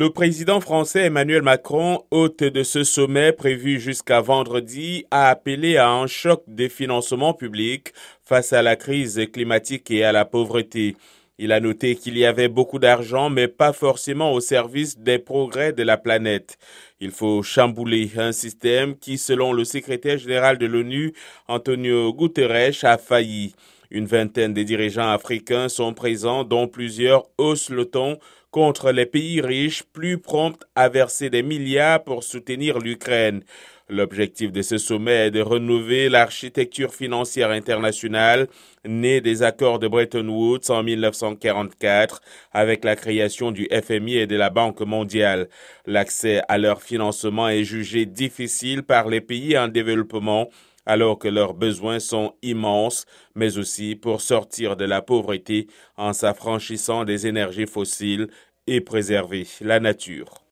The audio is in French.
Le président français Emmanuel Macron, hôte de ce sommet prévu jusqu'à vendredi, a appelé à un choc des financements publics face à la crise climatique et à la pauvreté. Il a noté qu'il y avait beaucoup d'argent, mais pas forcément au service des progrès de la planète. Il faut chambouler un système qui, selon le secrétaire général de l'ONU, Antonio Guterres, a failli. Une vingtaine de dirigeants africains sont présents, dont plusieurs haussent le ton contre les pays riches plus prompts à verser des milliards pour soutenir l'Ukraine. L'objectif de ce sommet est de renouveler l'architecture financière internationale née des accords de Bretton Woods en 1944 avec la création du FMI et de la Banque mondiale. L'accès à leur financement est jugé difficile par les pays en développement alors que leurs besoins sont immenses, mais aussi pour sortir de la pauvreté en s'affranchissant des énergies fossiles et préserver la nature.